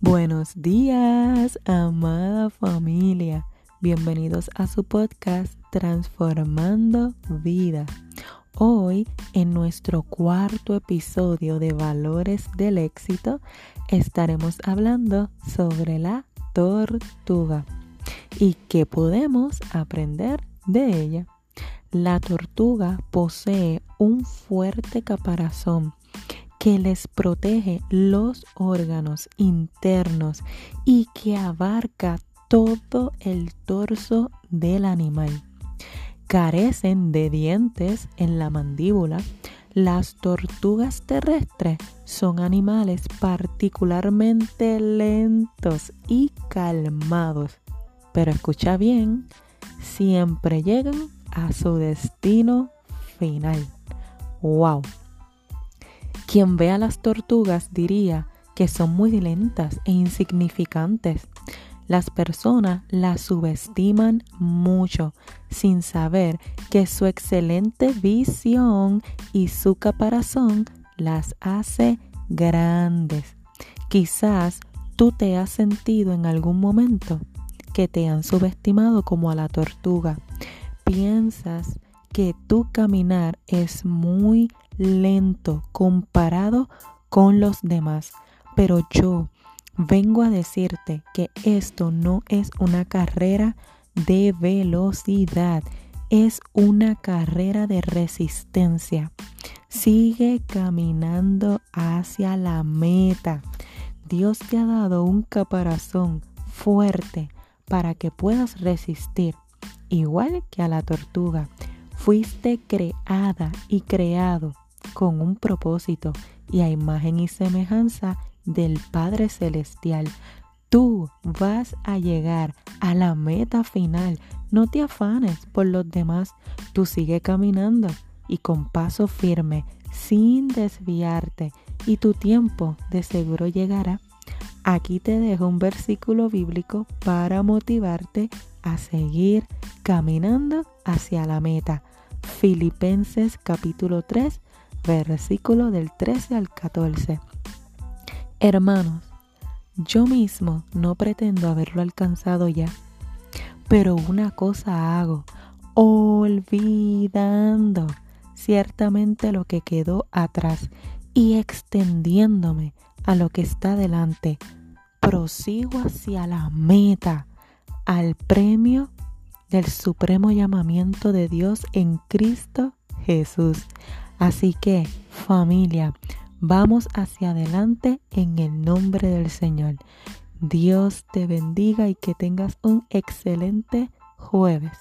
Buenos días, amada familia. Bienvenidos a su podcast Transformando Vida. Hoy, en nuestro cuarto episodio de Valores del Éxito, estaremos hablando sobre la tortuga y qué podemos aprender de ella. La tortuga posee un fuerte caparazón que les protege los órganos internos y que abarca todo el torso del animal. Carecen de dientes en la mandíbula. Las tortugas terrestres son animales particularmente lentos y calmados. Pero escucha bien, siempre llegan a su destino final. ¡Wow! Quien ve a las tortugas diría que son muy lentas e insignificantes. Las personas las subestiman mucho sin saber que su excelente visión y su caparazón las hace grandes. Quizás tú te has sentido en algún momento que te han subestimado como a la tortuga. Piensas que tu caminar es muy lento comparado con los demás. Pero yo vengo a decirte que esto no es una carrera de velocidad, es una carrera de resistencia. Sigue caminando hacia la meta. Dios te ha dado un caparazón fuerte para que puedas resistir, igual que a la tortuga. Fuiste creada y creado con un propósito y a imagen y semejanza del Padre Celestial. Tú vas a llegar a la meta final. No te afanes por los demás. Tú sigue caminando y con paso firme, sin desviarte, y tu tiempo de seguro llegará. Aquí te dejo un versículo bíblico para motivarte a seguir caminando hacia la meta. Filipenses capítulo 3, versículo del 13 al 14. Hermanos, yo mismo no pretendo haberlo alcanzado ya, pero una cosa hago, olvidando ciertamente lo que quedó atrás y extendiéndome a lo que está delante, prosigo hacia la meta, al premio del supremo llamamiento de Dios en Cristo Jesús. Así que, familia, vamos hacia adelante en el nombre del Señor. Dios te bendiga y que tengas un excelente jueves.